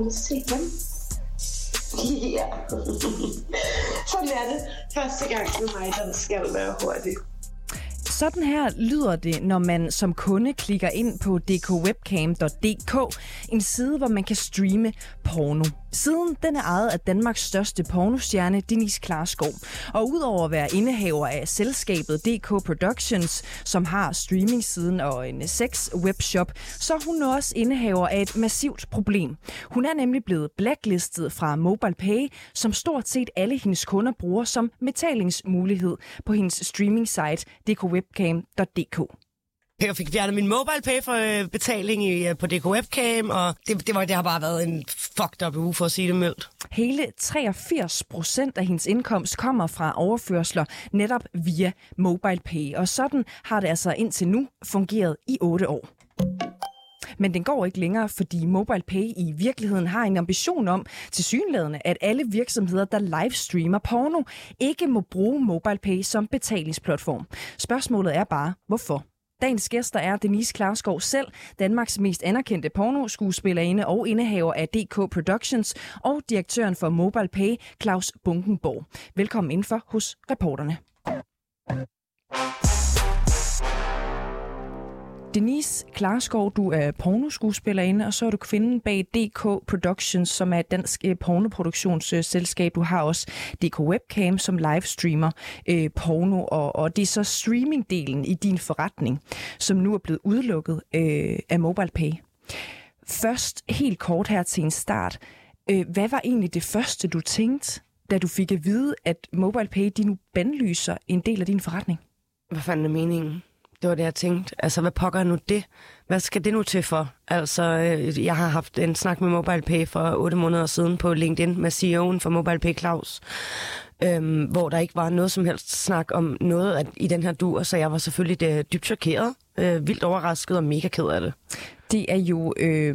Morgen, til igen. Ja. Sådan er det. Første gang med mig, der skal være hurtig. Sådan her lyder det, når man som kunde klikker ind på dkwebcam.dk, en side, hvor man kan streame porno. Siden den er ejet af Danmarks største pornostjerne, Denise Klarskov. Og udover at være indehaver af selskabet DK Productions, som har streaming-siden og en sex webshop, så er hun også indehaver af et massivt problem. Hun er nemlig blevet blacklistet fra MobilePay, som stort set alle hendes kunder bruger som betalingsmulighed på hendes streaming site dkwebcam.dk. Jeg fik fjernet min mobile pay for øh, betaling i, øh, på DK Webcam, og det, det, var, det har bare været en fucked up uge, for at sige det mildt. Hele 83 procent af hendes indkomst kommer fra overførsler netop via MobilePay, og sådan har det altså indtil nu fungeret i 8 år. Men den går ikke længere, fordi MobilePay i virkeligheden har en ambition om til synlædende, at alle virksomheder, der livestreamer porno, ikke må bruge MobilePay som betalingsplatform. Spørgsmålet er bare, hvorfor? Dagens gæster er Denise Klarskov selv, Danmarks mest anerkendte pornoskuespillerinde og indehaver af DK Productions, og direktøren for MobilePay, Claus Bunkenborg. Velkommen indenfor hos reporterne. Denise Klarskov, du er pornoskuespillerinde, og så er du kvinden bag DK Productions, som er et dansk øh, pornoproduktionsselskab. Du har også DK Webcam, som livestreamer øh, porno, og, og det er så streamingdelen i din forretning, som nu er blevet udelukket øh, af MobilePay. Først helt kort her til en start. Øh, hvad var egentlig det første, du tænkte, da du fik at vide, at MobilePay de nu bandlyser en del af din forretning? Hvad fanden er meningen? Det var det, jeg tænkte. Altså, hvad pokker er nu det? Hvad skal det nu til for? Altså, øh, jeg har haft en snak med MobilePay for otte måneder siden på LinkedIn med CEO'en for MobilePay, Claus. Øhm, hvor der ikke var noget som helst snak om noget at, i den her dur, så jeg var selvfølgelig det, øh, dybt chokeret, øh, vildt overrasket og mega ked af det. Det er jo øh,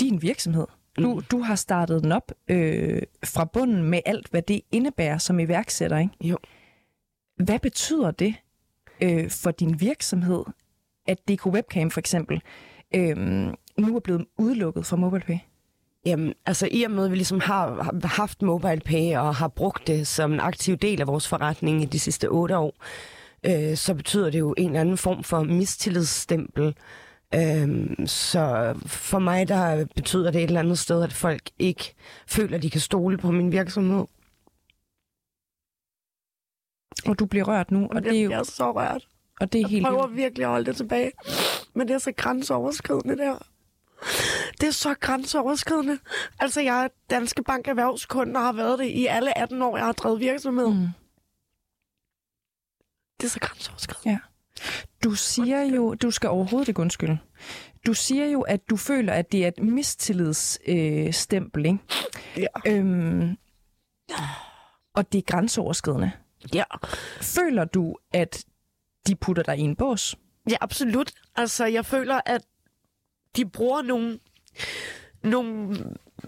din virksomhed. Du, mm. du har startet den op øh, fra bunden med alt, hvad det indebærer som iværksætter, ikke? Jo. Hvad betyder det øh, for din virksomhed, at DK Webcam for eksempel øh, nu er blevet udelukket fra MobilePay? Jamen, altså i og med, at vi ligesom har haft MobilePay og har brugt det som en aktiv del af vores forretning i de sidste otte år, øh, så betyder det jo en eller anden form for mistillidsstempel. Øh, så for mig, der betyder det et eller andet sted, at folk ikke føler, at de kan stole på min virksomhed. Og du bliver rørt nu, og det er jo... Jeg er så rørt. Og det er jeg helt prøver vildt. virkelig at holde det tilbage. Men det er så grænseoverskridende der. Det er så grænseoverskridende. Altså, jeg er Danske Bank erhvervskunde og har været det i alle 18 år, jeg har drevet virksomhed. Mm. Det er så grænseoverskridende. Ja. Du siger jo, du skal overhovedet ikke undskylde. Du siger jo, at du føler, at det er et mistillidsstempel, øh, stempel, ikke? Ja. Øhm, og det er grænseoverskridende. Ja. Føler du, at de putter dig i en bås? Ja, absolut. Altså, jeg føler, at de bruger nogle, nogle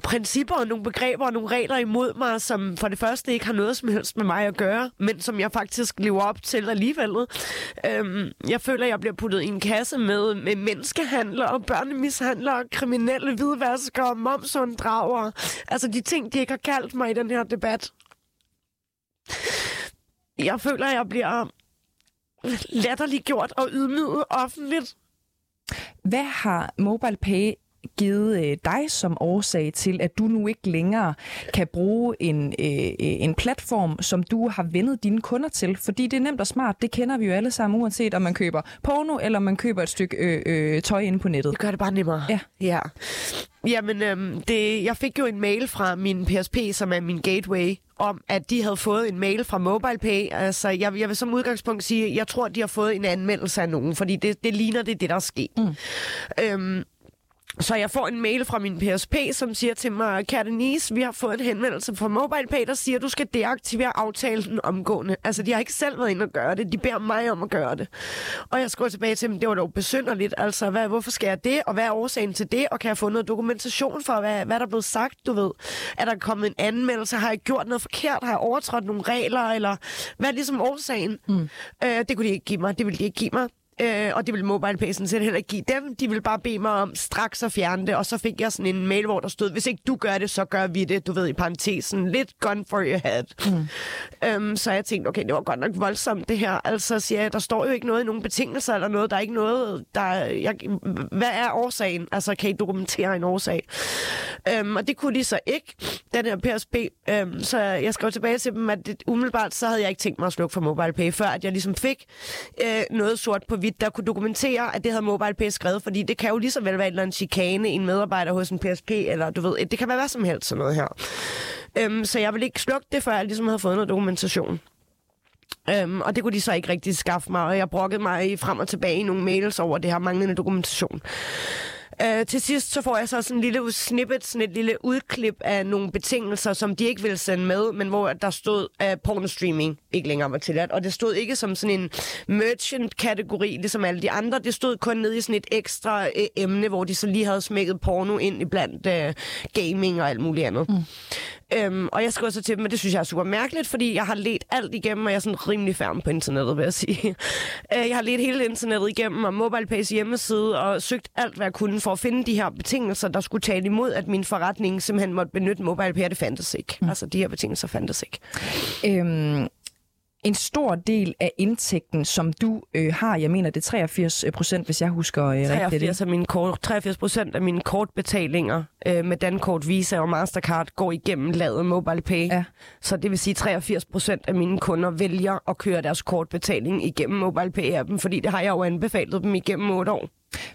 principper og nogle begreber og nogle regler imod mig, som for det første ikke har noget som helst med mig at gøre, men som jeg faktisk lever op til alligevel. Øhm, jeg føler, at jeg bliver puttet i en kasse med, med menneskehandlere, børnemishandlere, kriminelle hvidvaskere, momsunddragere. Altså de ting, de ikke har kaldt mig i den her debat. Jeg føler, at jeg bliver latterliggjort og ydmyget offentligt. Hvad har MobilePay givet øh, dig som årsag til, at du nu ikke længere kan bruge en, øh, en platform, som du har vendet dine kunder til? Fordi det er nemt og smart, det kender vi jo alle sammen, uanset om man køber porno, eller man køber et stykke øh, øh, tøj inde på nettet. Det gør det bare nemmere. Ja. ja. Jamen, øhm, det, jeg fik jo en mail fra min PSP, som er min gateway, om at de havde fået en mail fra MobilePay. Altså, jeg, jeg vil som udgangspunkt sige, at jeg tror, de har fået en anmeldelse af nogen, fordi det, det ligner det, det der er sket. Mm. Øhm, Så jeg får en mail fra min PSP, som siger til mig, kære Denise, vi har fået en henvendelse fra MobilePay, der siger, at du skal deaktivere aftalen omgående. Altså, de har ikke selv været inde og gøre det. De beder mig om at gøre det. Og jeg skriver tilbage til dem, det var dog besynderligt. Altså, hvad, hvorfor skal jeg det? Og hvad er årsagen til det? Og kan jeg få noget dokumentation for, hvad, hvad der er blevet sagt, du ved? Er der kommet en anmeldelse? Har jeg gjort noget forkert? Har jeg overtrådt nogle regler? Eller hvad er ligesom årsagen? Mm. Øh, det kunne de ikke give mig. Det ville de ikke give mig. Øh, og det ville MobilePay sådan set heller ikke give dem. De ville bare bede mig om straks at fjerne det, og så fik jeg sådan en mail, hvor der stod, hvis ikke du gør det, så gør vi det, du ved, i parentesen. Lidt gun for your head. Mm. Øhm, så jeg tænkte, okay, det var godt nok voldsomt det her. Altså siger jeg, der står jo ikke noget i nogen betingelser eller noget. Der er ikke noget, der... Jeg, hvad er årsagen? Altså, kan I dokumentere en årsag? Øhm, og det kunne de så ikke, den her PSP. Øhm, så jeg skrev tilbage til dem, at det, umiddelbart så havde jeg ikke tænkt mig at slukke for MobilePay, før at jeg ligesom fik øh, noget sort på hvorvidt der kunne dokumentere, at det havde MobilePay skrevet, fordi det kan jo lige så vel være en eller anden chikane, en medarbejder hos en PSP, eller du ved, det kan være hvad som helst sådan noget her. Øhm, så jeg vil ikke slukke det, før jeg ligesom havde fået noget dokumentation. Øhm, og det kunne de så ikke rigtig skaffe mig, og jeg brokkede mig frem og tilbage i nogle mails over det her manglende dokumentation. Øh, til sidst så får jeg så sådan en lille snippet, sådan et lille udklip af nogle betingelser, som de ikke ville sende med, men hvor der stod, at pornostreaming ikke længere var tilladt. Og det stod ikke som sådan en merchant-kategori, ligesom alle de andre. Det stod kun ned i sådan et ekstra øh, emne, hvor de så lige havde smækket porno ind i blandt øh, gaming og alt muligt andet. Mm. Øhm, og jeg skriver så til dem, at det synes jeg er super mærkeligt, fordi jeg har let alt igennem, og jeg er sådan rimelig færm på internettet, vil jeg sige. Øh, jeg har let hele internettet igennem, og MobilePays hjemmeside, og søgt alt, hvad jeg kunne for at finde de her betingelser, der skulle tale imod, at min forretning simpelthen måtte benytte MobilePay, det fandtes ikke. Mm. Altså, de her betingelser fandtes ikke. Øhm, en stor del af indtægten, som du øh, har, jeg mener det er 83 procent, hvis jeg husker øh, 83 rigtigt. Af mine kort, 83 procent af mine kortbetalinger øh, med Dankort, Visa og Mastercard går igennem lavet MobilePay. Ja. Så det vil sige, at 83 procent af mine kunder vælger at køre deres kortbetaling igennem MobilePay-appen, fordi det har jeg jo anbefalet dem igennem 8 år.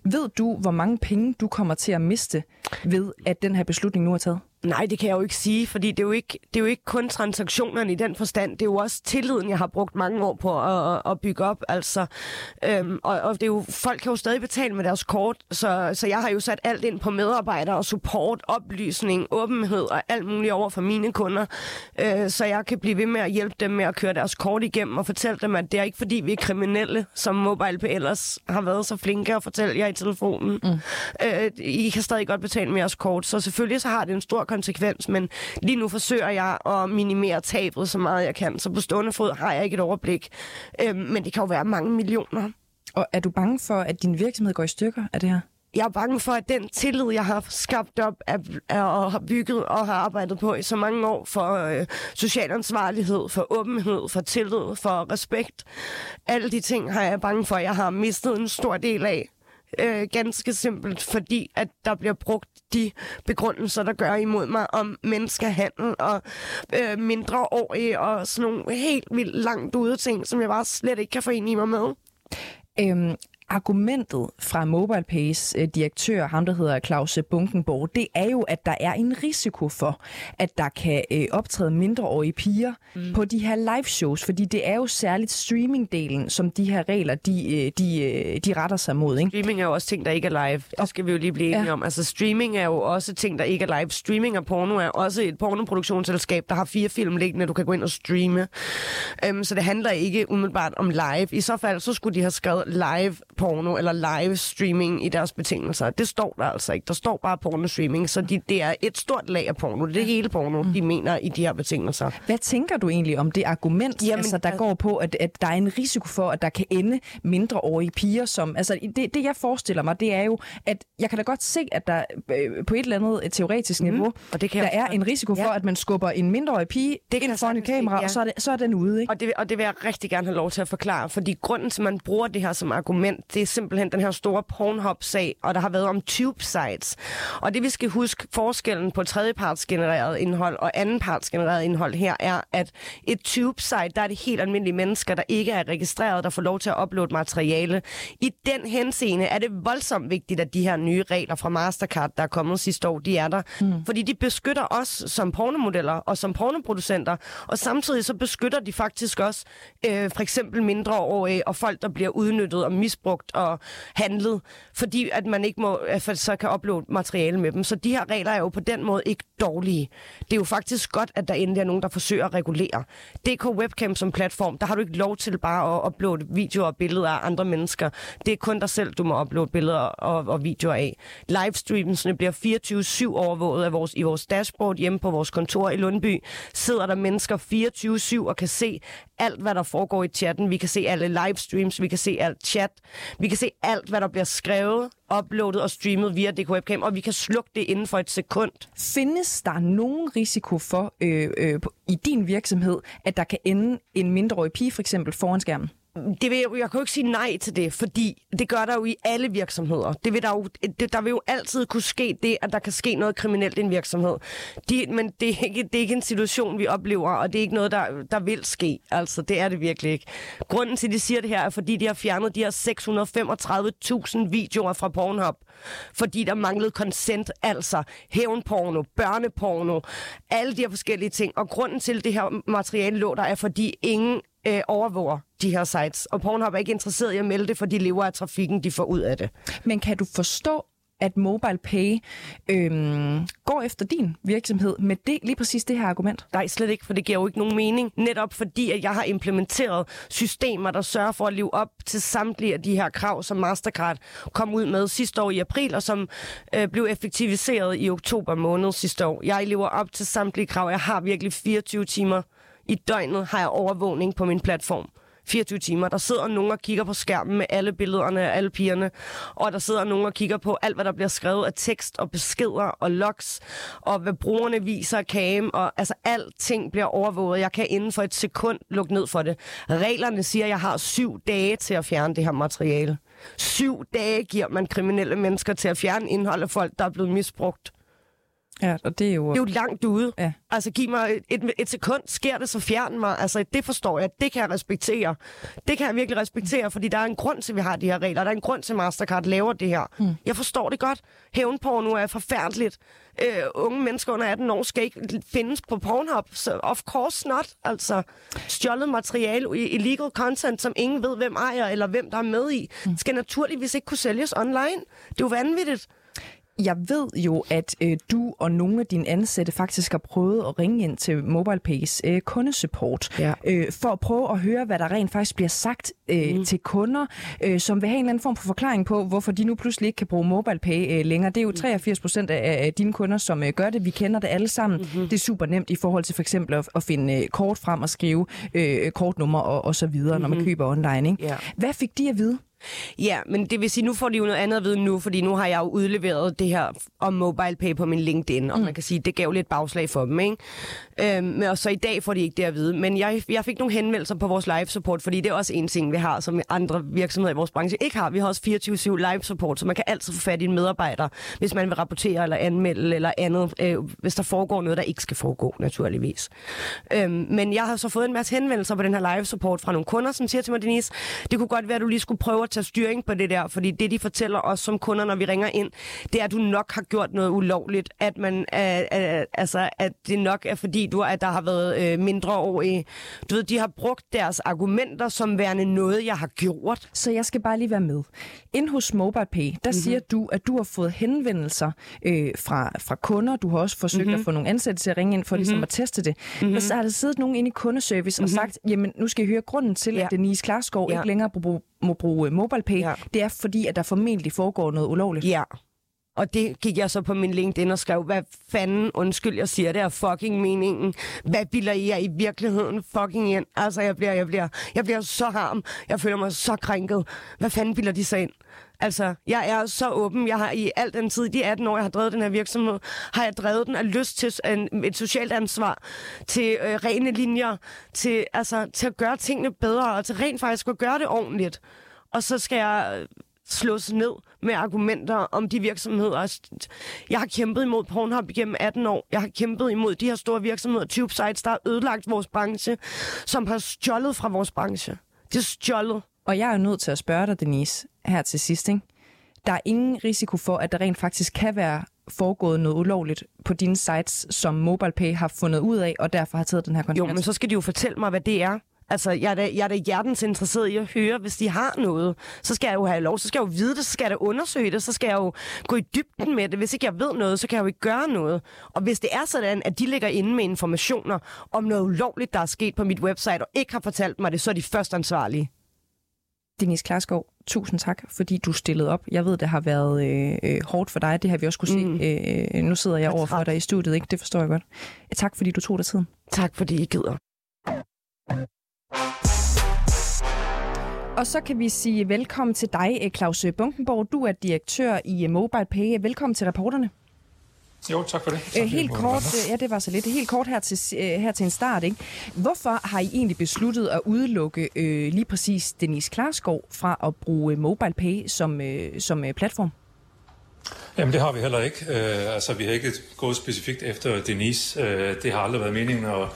Ved du, hvor mange penge du kommer til at miste ved, at den her beslutning nu er taget? Nej, det kan jeg jo ikke sige, fordi det er jo ikke, det er jo ikke kun transaktionerne i den forstand. Det er jo også tilliden, jeg har brugt mange år på at, at bygge op. Altså, øhm, og, og det er jo, folk kan jo stadig betale med deres kort, så, så jeg har jo sat alt ind på medarbejdere og support, oplysning, åbenhed og alt muligt over for mine kunder, øh, så jeg kan blive ved med at hjælpe dem med at køre deres kort igennem og fortælle dem, at det er ikke fordi, vi er kriminelle, som MobilePay ellers har været så flinke at fortælle jer i telefonen. Mm. Øh, I kan stadig godt betale med jeres kort, så selvfølgelig så har det en stor konsekvens, men lige nu forsøger jeg at minimere tabet så meget jeg kan, så på stående fod har jeg ikke et overblik. Øhm, men det kan jo være mange millioner. Og er du bange for, at din virksomhed går i stykker af det her? jeg er bange for, at den tillid, jeg har skabt op og har bygget og har arbejdet på i så mange år for øh, social ansvarlighed, for åbenhed, for tillid, for respekt. Alle de ting har jeg bange for, at jeg har mistet en stor del af. Øh, ganske simpelt, fordi at der bliver brugt de begrundelser, der gør imod mig om menneskehandel og øh, mindreårige og sådan nogle helt vildt langt ude ting, som jeg bare slet ikke kan forene mig med. Øhm, argumentet fra MobilePays øh, direktør, ham der hedder Claus Bunkenborg, det er jo, at der er en risiko for, at der kan øh, optræde mindreårige piger mm. på de her live shows, fordi det er jo særligt streamingdelen, som de her regler, de, øh, de, de retter sig mod. Ikke? Streaming er jo også ting, der ikke er live. Det skal vi jo lige blive enige ja. om. Altså streaming er jo også ting, der ikke er live. Streaming af porno er også et pornoproduktionsselskab, der har fire film liggende, du kan gå ind og streame. Um, så det handler ikke umiddelbart om live. I så fald, så skulle de have skrevet live porno eller live streaming i deres betingelser. Det står der altså ikke. Der står bare porno streaming, så de, det er et stort lag af porno. Det er hele porno, mm. de mener i de her betingelser. Hvad tænker du egentlig om det argument, Jamen, altså, der går på, at, at der er en risiko for, at der kan ende mindreårige piger, som... Altså, det, det jeg forestiller mig, det er jo, at jeg kan da godt se, at der øh, på et eller andet teoretisk mm. niveau, og det kan der er en risiko for, ja. at man skubber en mindreårig pige det kan ind foran et kamera, ja. og så er, det, så er den ude. Ikke? Og, det, og det vil jeg rigtig gerne have lov til at forklare, fordi grunden til, at man bruger det her som argument, det er simpelthen den her store Pornhub-sag, og der har været om tube-sites. Og det vi skal huske, forskellen på tredjepartsgenereret indhold og andenpartsgenereret indhold her, er, at et tube-site, der er det helt almindelige mennesker, der ikke er registreret, der får lov til at uploade materiale. I den henseende er det voldsomt vigtigt, at de her nye regler fra Mastercard, der er kommet sidste år, de er der. Mm. Fordi de beskytter os som pornomodeller og som pornoproducenter, og samtidig så beskytter de faktisk også øh, for eksempel mindreårige og folk, der bliver udnyttet og misbrugt brugt og handlet, fordi at man ikke må, at så kan uploade materiale med dem. Så de her regler er jo på den måde ikke dårlige. Det er jo faktisk godt, at der endelig er nogen, der forsøger at regulere. DK Webcam som platform, der har du ikke lov til bare at uploade videoer og billeder af andre mennesker. Det er kun dig selv, du må uploade billeder og, og videoer af. Livestreamsene bliver 24-7 overvåget af vores, i vores dashboard hjemme på vores kontor i Lundby. Sidder der mennesker 24-7 og kan se alt, hvad der foregår i chatten. Vi kan se alle livestreams, vi kan se alt chat, vi kan se alt, hvad der bliver skrevet, uploadet og streamet via DK Webcam, og vi kan slukke det inden for et sekund. Findes der nogen risiko for øh, øh, i din virksomhed, at der kan ende en mindreårig pige for eksempel foran skærmen? Det vil, jeg, kan jo ikke sige nej til det, fordi det gør der jo i alle virksomheder. Det vil der, jo, det, der vil jo altid kunne ske det, at der kan ske noget kriminelt i en virksomhed. De, men det er, ikke, det er ikke en situation, vi oplever, og det er ikke noget, der, der vil ske. Altså, det er det virkelig ikke. Grunden til, at de siger det her, er, fordi de har fjernet de her 635.000 videoer fra Pornhub. Fordi der manglede consent, altså hævnporno, børneporno, alle de her forskellige ting. Og grunden til, at det her materiale lå der, er, fordi ingen øh, overvåger de her sites. Og Pornhub er ikke interesseret i at melde det, for de lever af trafikken, de får ud af det. Men kan du forstå, at MobilePay øhm, går efter din virksomhed med det, lige præcis det her argument? Nej, slet ikke, for det giver jo ikke nogen mening. Netop fordi, at jeg har implementeret systemer, der sørger for at leve op til samtlige af de her krav, som Mastercard kom ud med sidste år i april, og som øh, blev effektiviseret i oktober måned sidste år. Jeg lever op til samtlige krav. Jeg har virkelig 24 timer i døgnet har jeg overvågning på min platform. 24 timer. Der sidder nogen og kigger på skærmen med alle billederne af alle pigerne, og der sidder nogen og kigger på alt, hvad der bliver skrevet af tekst og beskeder og logs, og hvad brugerne viser af cam, og altså alting bliver overvåget. Jeg kan inden for et sekund lukke ned for det. Reglerne siger, at jeg har syv dage til at fjerne det her materiale. Syv dage giver man kriminelle mennesker til at fjerne indhold af folk, der er blevet misbrugt. Ja, og det er jo... Det er jo langt ude. Ja. Altså, giv mig et, et, et sekund, sker det, så fjern mig. Altså, det forstår jeg. Det kan jeg respektere. Det kan jeg virkelig respektere, fordi der er en grund til, at vi har de her regler. Der er en grund til, at Mastercard laver det her. Mm. Jeg forstår det godt. nu er forfærdeligt. Uh, unge mennesker under 18 år skal ikke findes på Pornhub. Så of course not. Altså, stjålet materiale, illegal content, som ingen ved, hvem ejer eller hvem der er med i, mm. skal naturligvis ikke kunne sælges online. Det er jo vanvittigt. Jeg ved jo, at øh, du og nogle af dine ansatte faktisk har prøvet at ringe ind til MobilePays øh, kundesupport, ja. øh, for at prøve at høre, hvad der rent faktisk bliver sagt øh, mm. til kunder, øh, som vil have en eller anden form for forklaring på, hvorfor de nu pludselig ikke kan bruge MobilePay øh, længere. Det er jo 83 procent af, af dine kunder, som øh, gør det. Vi kender det alle sammen. Mm-hmm. Det er super nemt i forhold til for eksempel at, at finde øh, kort frem og skrive øh, kortnummer og, og så videre, mm-hmm. når man mhm. køber online. Ikke? Ja. Hvad fik de at vide? Ja, men det vil sige, nu får de jo noget andet at vide nu, fordi nu har jeg jo udleveret det her om mobile pay på min LinkedIn, og mm. man kan sige, det gav lidt bagslag for dem, ikke? Øhm, men og så i dag får de ikke det at vide. Men jeg, jeg fik nogle henvendelser på vores live support, fordi det er også en ting, vi har, som andre virksomheder i vores branche ikke har. Vi har også 24-7 live support, så man kan altid få fat i en medarbejder, hvis man vil rapportere eller anmelde eller andet, øh, hvis der foregår noget, der ikke skal foregå, naturligvis. Øhm, men jeg har så fået en masse henvendelser på den her live support fra nogle kunder, som siger til mig, Denise, det kunne godt være, at du lige skulle prøve at tage styring på det der, fordi det, de fortæller os som kunder, når vi ringer ind, det er, at du nok har gjort noget ulovligt, at man, øh, øh, altså, at det nok er fordi, du, at der har været øh, mindre år i. Du ved, de har brugt deres argumenter som værende noget, jeg har gjort. Så jeg skal bare lige være med. Ind hos MobilePay, der mm-hmm. siger du, at du har fået henvendelser øh, fra, fra kunder. Du har også forsøgt mm-hmm. at få nogle ansatte til at ringe ind for mm-hmm. ligesom at teste det. Mm-hmm. Og så har der siddet nogen inde i kundeservice mm-hmm. og sagt, jamen nu skal I høre grunden til, ja. at Denise Klarskov ja. ikke længere må bruge MobilePay, ja. det er fordi, at der formentlig foregår noget ulovligt. Ja. Og det gik jeg så på min LinkedIn og skrev, hvad fanden, undskyld, jeg siger, det er fucking meningen. Hvad bilder I jer i virkeligheden fucking ind? Altså, jeg bliver, jeg bliver, jeg bliver så harm. Jeg føler mig så krænket. Hvad fanden bilder de sig ind? Altså, jeg er så åben. Jeg har i al den tid, de 18 år, jeg har drevet den her virksomhed, har jeg drevet den af lyst til en, et socialt ansvar, til øh, rene linjer, til, altså, til at gøre tingene bedre, og til rent faktisk at gøre det ordentligt. Og så skal jeg øh, slås ned med argumenter om de virksomheder. Altså, jeg har kæmpet imod Pornhub igennem 18 år. Jeg har kæmpet imod de her store virksomheder, tube sites, der har ødelagt vores branche, som har stjålet fra vores branche. Det er stjålet. Og jeg er nødt til at spørge dig, Denise, her til sidst. Ikke? Der er ingen risiko for, at der rent faktisk kan være foregået noget ulovligt på dine sites, som MobilePay har fundet ud af, og derfor har taget den her konsekvens? Jo, men så skal de jo fortælle mig, hvad det er. Altså, jeg er, da, jeg er da hjertens interesseret i at høre, hvis de har noget. Så skal jeg jo have lov, så skal jeg jo vide det, så skal jeg da undersøge det, så skal jeg jo gå i dybden med det. Hvis ikke jeg ved noget, så kan jeg jo ikke gøre noget. Og hvis det er sådan, at de ligger inde med informationer om noget ulovligt, der er sket på mit website, og ikke har fortalt mig det, så er de først ansvarlige. Denise Klarskov, tusind tak, fordi du stillede op. Jeg ved, det har været øh, øh, hårdt for dig. Det har vi også kunne se. Mm. Øh, nu sidder jeg Tak. over for dig i studiet, ikke? Det forstår jeg godt. Tak, fordi du tog dig tiden. Tak fordi I gider. Og så kan vi sige velkommen til dig, øh, Claus Bunkenborg. Du er direktør i øh, MobilePay. Velkommen til reporterne. Jo, tak for det. Tak, Øh, helt kort, øh, ja, det var så lidt. Helt kort her til, øh, her til en start. Ikke? Hvorfor har I egentlig besluttet at udelukke øh, lige præcis Denise Klarskov fra at bruge MobilePay som, øh, som øh, platform? Jamen, det har vi heller ikke. Øh, altså, vi har ikke gået specifikt efter Denise. Øh, det har aldrig været meningen, og,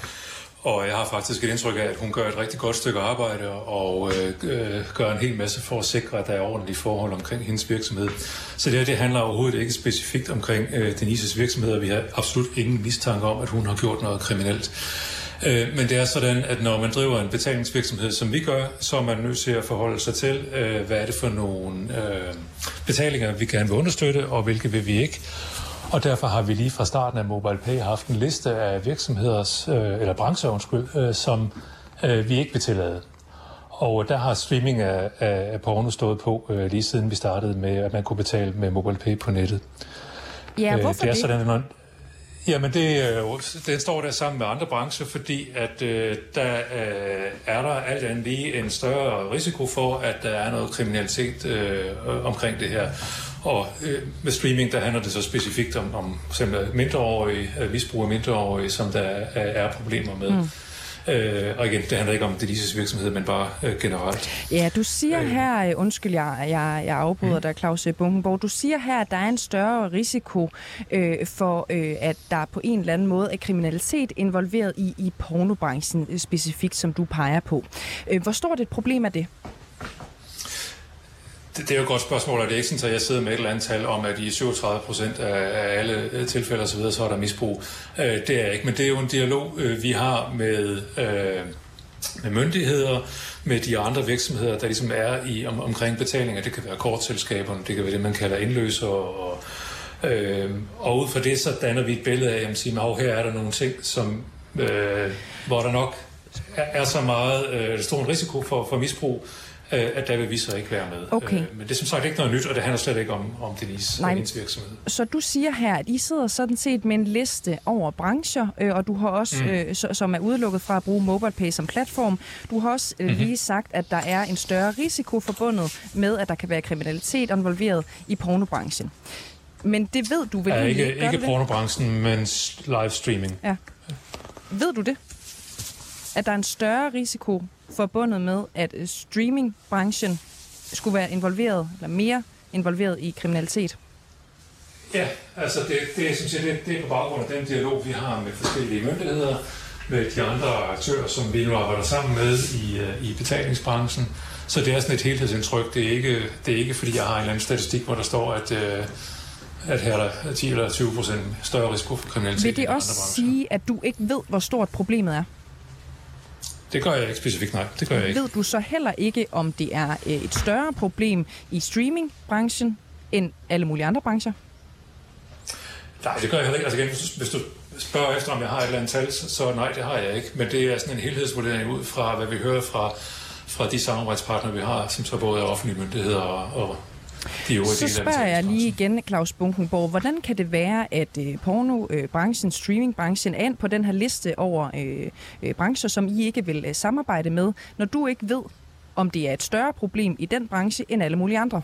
og jeg har faktisk et indtryk af, at hun gør et rigtig godt stykke arbejde og øh, øh, gør en hel masse for at sikre, at der er ordentlige forhold omkring hendes virksomhed. Så det her, det handler overhovedet ikke specifikt omkring øh, Denises virksomhed, og vi har absolut ingen mistanke om, at hun har gjort noget kriminelt. Øh, Men det er sådan, at når man driver en betalingsvirksomhed, som vi gør, så er man nødt til at forholde sig til, øh, hvad er det for nogle øh, betalinger, vi gerne vil understøtte, og hvilke vil vi ikke. Og derfor har vi lige fra starten af MobilePay haft en liste af virksomheders, øh, eller brancher, undskyld, øh, som øh, vi ikke vil tillade. Og der har streaming af, af, porno stået på øh, lige siden vi startede med, at man kunne betale med MobilePay på nettet. Ja, Øh, hvorfor det? Er det? Sådan, at når, jamen, det, øh, den står der sammen med andre brancher, fordi at øh, der øh, er der alt andet lige en større risiko for, at der er noget kriminalitet øh, øh, omkring det her. Og øh, med streaming, der handler det så specifikt om, om simpelthen mindreårige, øh, misbrug af mindreårige, som der er, er problemer med. Mm. Øh, og igen, det handler ikke om Denises virksomhed, men bare øh, generelt. Ja, du siger Øh. her, øh, undskyld, jeg, jeg, jeg afbryder dig, Claus Bunkenborg, du siger her, at der er en større risiko øh, for, øh, at der på en eller anden måde er kriminalitet involveret i, i pornobranchen øh, specifikt, som du peger på. Øh, hvor stort et problem er det? Det, det er jo et godt spørgsmål, og det er ikke sådan, at jeg sidder med et eller andet tal om, at i 37 procent af, af alle øh, tilfælde osv., så er der misbrug. Øh, det er jeg ikke, men det er jo en dialog, øh, vi har med, øh, med myndigheder, med de andre virksomheder, der ligesom er i om, omkring betalinger. Det kan være kortselskaberne, det kan være det, man kalder indløser, og, øh, og ud fra det, så danner vi et billede af, at sige, her er der nogle ting, som, øh, hvor der nok er, er så meget øh, stor en risiko for, for misbrug, øh, at der vil vi så ikke være med. Okay. Øh, men det er som sagt ikke noget nyt, og det handler slet ikke om, om Denise Nej. og hendes virksomhed. Så du siger her, at I sidder sådan set med en liste over brancher, øh, og du har også, mm. øh, så, som er udelukket fra at bruge MobilePay som platform. Du har også øh, lige sagt, at der er en større risiko forbundet med, at der kan være kriminalitet involveret i pornobranchen. Men det ved du vel Ja, ikke, ikke det? pornobranchen, men livestreaming. Ja. Ved du det? At der er en større risiko forbundet med, at øh, streamingbranchen skulle være involveret, eller mere involveret i kriminalitet? Ja, altså det, det, er, som siger, det, det er på baggrund af den dialog, vi har med forskellige myndigheder, med de andre aktører, som vi nu arbejder sammen med i, øh, i betalingsbranchen. Så det er sådan et helhedsindtryk. Det er ikke, det er ikke fordi jeg har en eller anden statistik, hvor der står, at, øh, at her er der 10 eller 20 procent større risiko for kriminalitet Vil det også sige, at du ikke ved, hvor stort problemet er? Det gør jeg ikke specifikt, nej. Det gør jeg ikke. Ved du så heller ikke, om det er øh, et større problem i streamingbranchen end alle mulige andre brancher? Nej, det gør jeg heller ikke. Altså igen, hvis du, hvis du spørger efter, om jeg har et eller andet tal, så, så nej, det har jeg ikke. Men det er sådan en helhedsvurdering ud fra, hvad vi hører fra, fra de samarbejdspartnere, vi har, som så både er offentlige myndigheder og, og de Så spørger jeg lige igen, Claus Bunkenborg, hvordan kan det være, at øh, pornobranchen, streamingbranchen er ind på den her liste over øh, øh, brancher, som I ikke vil øh, samarbejde med, når du ikke ved, om det er et større problem i den branche end alle mulige andre?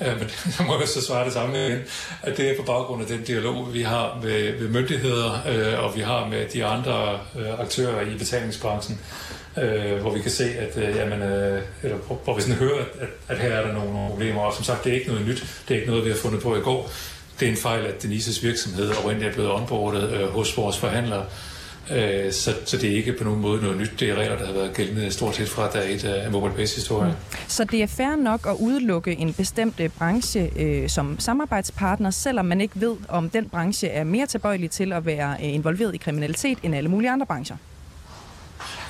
Men så må jeg så svare det samme igen, at det er på baggrund af den dialog, vi har med, med myndigheder, øh, og vi har med de andre øh, aktører i betalingsbranchen, øh, hvor vi kan se, at øh, jamen, øh, eller hvor, hvor vi sådan hører, at, at her er der nogle problemer, og som sagt, det er ikke noget nyt, det er ikke noget, vi har fundet på i går. Det er en fejl, at Denises virksomhed oprindeligt er blevet onboardet øh, hos vores forhandlere, Øh, så, så det er ikke på nogen måde noget nyt. Det er regler, der har været gældende stort set fra dag et af MobilePays historie. Mm. Så det er fair nok at udelukke en bestemt øh, branche øh, som samarbejdspartner, selvom man ikke ved, om den branche er mere tilbøjelig til at være øh, involveret i kriminalitet end alle mulige andre brancher?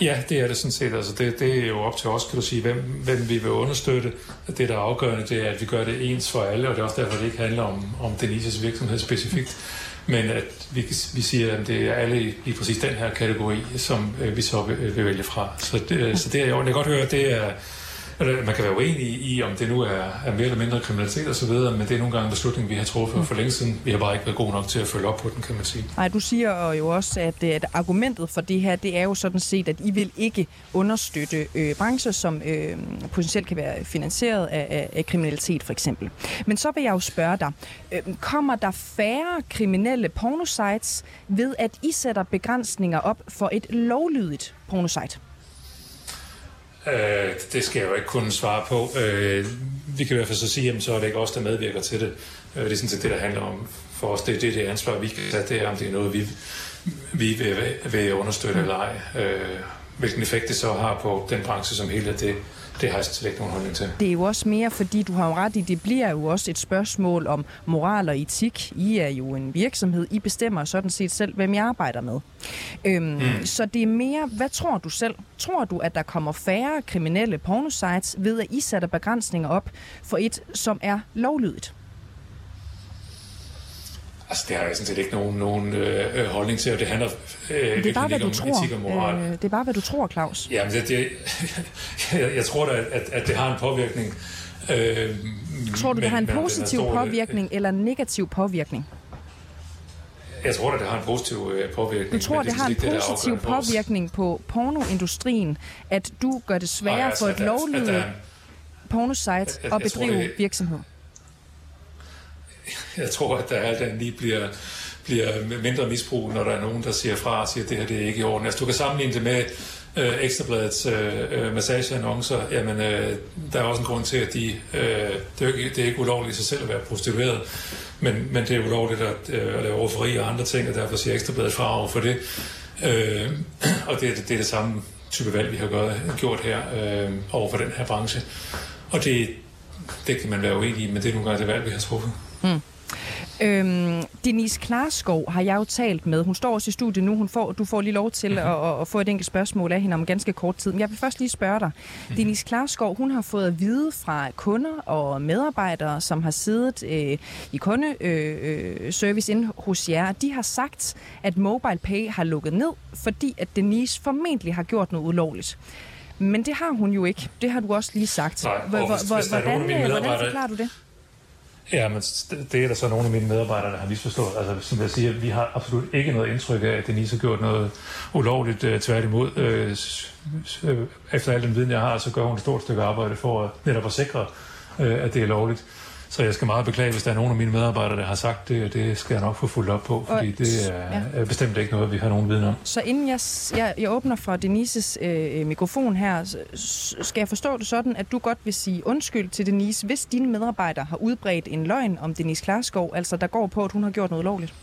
Ja, det er det sådan set. Altså det, det er jo op til os, kan du sige, hvem, hvem vi vil understøtte. Det, der er afgørende, det er, at vi gør det ens for alle, og det er også derfor, det ikke handler om, om Denises virksomhed specifikt. Men at vi, vi siger, at det er alle i, i præcis den her kategori, som øh, vi så vil, vil vælge fra. Så det, øh, så det er jo, jeg kan godt høre, det er, eller man kan være uenig i, om det nu er, er mere eller mindre kriminalitet osv., men det er nogle gange en beslutning, vi har truffet for længe siden. Vi har bare ikke været gode nok til at følge op på den, kan man sige. Nej, du siger jo også, at, at argumentet for det her, det er jo sådan set, at I vil ikke understøtte øh, brancher, som øh, potentielt kan være finansieret af, af, af kriminalitet, for eksempel. Men så vil jeg jo spørge dig, øh, kommer der færre kriminelle pornosites ved, at I sætter begrænsninger op for et lovlydigt pornosite? Øh, det skal jeg jo ikke kunne svare på. Øh, vi kan i hvert fald så sige, at så er det ikke os, der medvirker til det. Øh, det er sådan set det, der handler om for os. Det er det, det ansvar, vi kan tage. Det er, om det er noget, vi, vi vil, vil understøtte eller ej. Øh, hvilken effekt det så har på den branche som helhed, det, det har jeg slet ikke nogen holdning til. Det er jo også mere, fordi du har jo ret i, det bliver jo også et spørgsmål om moral og etik. I er jo en virksomhed. I bestemmer sådan set selv, hvem jeg arbejder med. Øhm, mm. Så det er mere, hvad tror du selv? Tror du, at der kommer færre kriminelle pornosites ved, at I sætter begrænsninger op for et, som er lovlydigt? Altså, det har jeg sådan set ikke nogen, nogen øh, øh holdning til, og det handler øh, det er bare, hvad du tror. etik og moral. Øh, det er bare, hvad du tror, Claus. Ja, men det, det, jeg, jeg tror da, at, at det har en påvirkning. Øh, tror du, men, det har en positiv men, påvirkning det, eller en negativ påvirkning? Jeg tror da, det har en positiv øh, påvirkning. Du tror, det, det har en det, positiv påvirkning på pornoindustrien, at du gør det sværere Ej, altså, for et lovlydigt pornosite at, bedrive virksomhed? Jeg tror, at der alt andet lige bliver, bliver mindre misbrug, når der er nogen, der siger fra og siger, at det her det er ikke i orden. Altså, du kan sammenligne det med øh, Ekstrabladets øh, øh, massageannoncer. Jamen, øh, der er også en grund til, at de, øh, det, er ikke, det er ikke ulovligt i sig selv at være prostitueret, men, men det er ulovligt at, øh, at lave overfori og andre ting, og derfor siger Ekstrabladet fra over for det. Øh, og det, det er det samme type valg, vi har gjort, gjort her øh, over for den her branche. Og det, det kan man være uenig i, men det er nogle gange det valg, vi har truffet. Mm. Øhm, Denise Klarskov har jeg jo talt med. Hun står også i studiet nu. Hun får, du får lige lov til at, at, at få et enkelt spørgsmål af hende om ganske kort tid. Men jeg vil først lige spørge dig. Mm. Denise Klarskov, hun har fået at vide fra kunder og medarbejdere, som har siddet øh, i kundeservice øh, inde hos jer. De har sagt, at MobilePay har lukket ned, fordi at Denise formentlig har gjort noget ulovligt. Men det har hun jo ikke. Det har du også lige sagt. Nej, hvordan, hvordan forklarer du det? Ja, men det er der så nogle af mine medarbejdere, der har misforstået. Altså, som jeg siger, vi har absolut ikke noget indtryk af, at Denise har gjort noget ulovligt. Øh, tværtimod, øh, øh, efter al den viden, jeg har, så gør hun et stort stykke arbejde for at netop at sikre, at det er lovligt. Så jeg skal meget beklage, hvis der er nogen af mine medarbejdere, der har sagt det, og det skal jeg nok få fuldt op på, fordi og, det er, ja. bestemt ikke noget, vi har nogen viden om. Så inden jeg, jeg, jeg åbner for Denises øh, mikrofon her, skal jeg forstå det sådan, at du godt vil sige undskyld til Denise, hvis dine medarbejdere har udbredt en løgn om Denise Klarskov, altså der går på, at hun har gjort noget lovligt?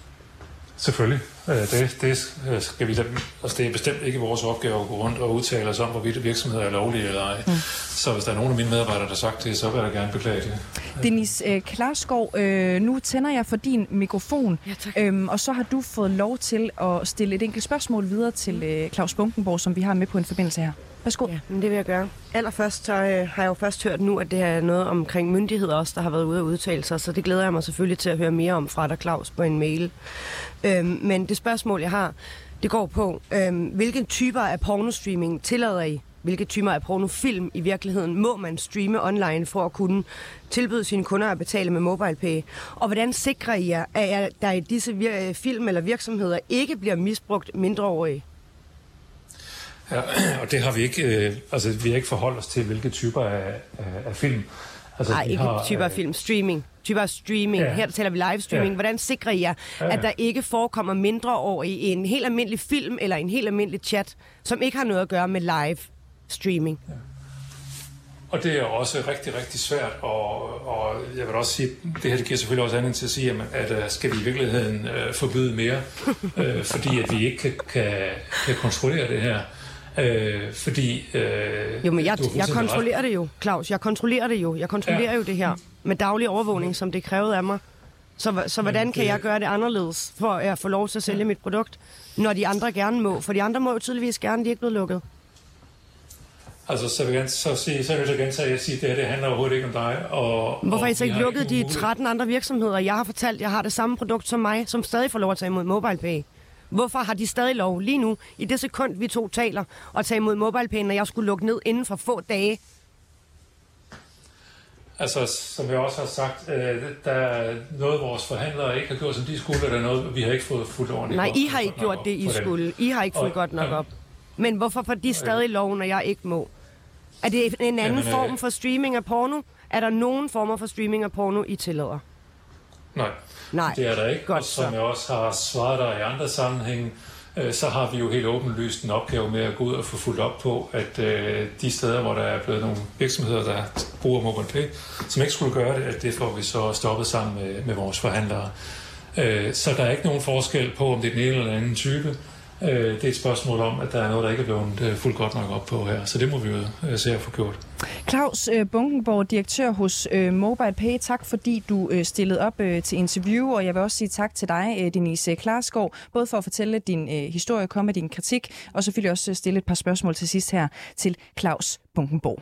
Selvfølgelig. Øh, det, det, øh, skal vi da, altså det er bestemt ikke vores opgave at gå rundt og udtale os om, hvorvidt virksomheder er lovlige eller ej. Mm. Så hvis der er nogen af mine medarbejdere, der har sagt det, så vil jeg da gerne beklage det. Dennis øh, Klarskov, øh, nu tænder jeg for din mikrofon, ja, øhm, og så har du fået lov til at stille et enkelt spørgsmål videre til øh, Claus Bunkenborg, som vi har med på en forbindelse her. Værsgo. Ja, men det vil jeg gøre. Allerførst så øh, har jeg jo først hørt nu, at det er noget omkring myndigheder også, der har været ude og udtale sig, så det glæder jeg mig selvfølgelig til at høre mere om fra dig, Claus, på en mail. Øhm, men det spørgsmål, jeg har, det går på, øhm, hvilke typer af pornostreaming tillader I? Hvilke typer af pornofilm i virkeligheden må man streame online for at kunne tilbyde sine kunder at betale med MobilePay? Og hvordan sikrer I jer, at der i disse film eller virksomheder ikke bliver misbrugt mindreårige? Ja, og det har vi ikke, øh, altså vi har ikke forholdt os til, hvilke typer af, af, af film. Altså, Nej, ikke har, typer af øh, film. Streaming. Typer af streaming. Ja. Her taler vi live streaming. Ja. Hvordan sikrer I jer, ja, ja. at der ikke forekommer mindre år i en helt almindelig film eller en helt almindelig chat, som ikke har noget at gøre med live streaming? Ja. Og det er også rigtig, rigtig svært, og, og jeg vil også sige, det her det giver selvfølgelig også anledning til at sige, at, at øh, skal vi i virkeligheden uh, forbyde mere, uh, fordi at vi ikke kan, kan, kan kontrollere det her. Øh, fordi... Øh, jo, men jeg, jeg kontrollerer ret. det jo, Claus. Jeg kontrollerer det jo. Jeg kontrollerer ja. jo det her med daglig overvågning, som det krævet af mig. Så, så hvordan kan jeg gøre det anderledes, for at få lov til at sælge mit produkt, når de andre gerne må? For de andre må jo tydeligvis gerne, de er ikke blevet lukket. Altså, så vil jeg så sige, så vil jeg gentage at sige, at det her det handler overhovedet ikke om dig. Og, Hvorfor har I så ikke lukket de nogen mulighed- 13 andre virksomheder? Jeg har fortalt, at jeg har det samme produkt som mig, som stadig får lov at tage imod MobilePay. Hvorfor har de stadig lov lige nu, i det sekund, vi to taler, at tage imod MobilePay, når jeg skulle lukke ned inden for få dage? Altså, som jeg også har sagt, øh, der er noget, vores forhandlere ikke har gjort, som de skulle, og der er noget, vi har ikke fået fuldt ordentligt Nej, godt- I har ikke gjort op det, I skulle. I har ikke fulgt Og- godt nok op. Men hvorfor får de stadig lov, når jeg ikke må? Er det en anden Jamen, øh, form for streaming af porno? Er der nogen former for streaming af porno, I tillader? Nej, Nej. det er der ikke. Godt og som så. jeg også har svaret dig i andre sammenhænge, øh, så har vi jo helt åbenlyst en opgave med at gå ud og få fuldt op på, at øh, de steder, hvor der er blevet nogle virksomheder, der bruger MobilePay, som ikke skulle gøre det, at det får vi så stoppet sammen med, med vores forhandlere. Øh, så der er ikke nogen forskel på, om det er den ene eller den anden type. Øh, det er et spørgsmål om, at der er noget, der ikke er blevet øh, fuldt godt nok op på her. Så det må vi jo øh, se at få gjort. Claus øh, Bunkenborg, direktør hos øh, MobilePay, tak fordi du øh, stillede op øh, til interview, og jeg vil også sige tak til dig, øh, Denise Klarskov, både for at fortælle din øh, historie, komme med din kritik, og selvfølgelig også øh, stille et par spørgsmål til sidst her til Claus Bunkenborg.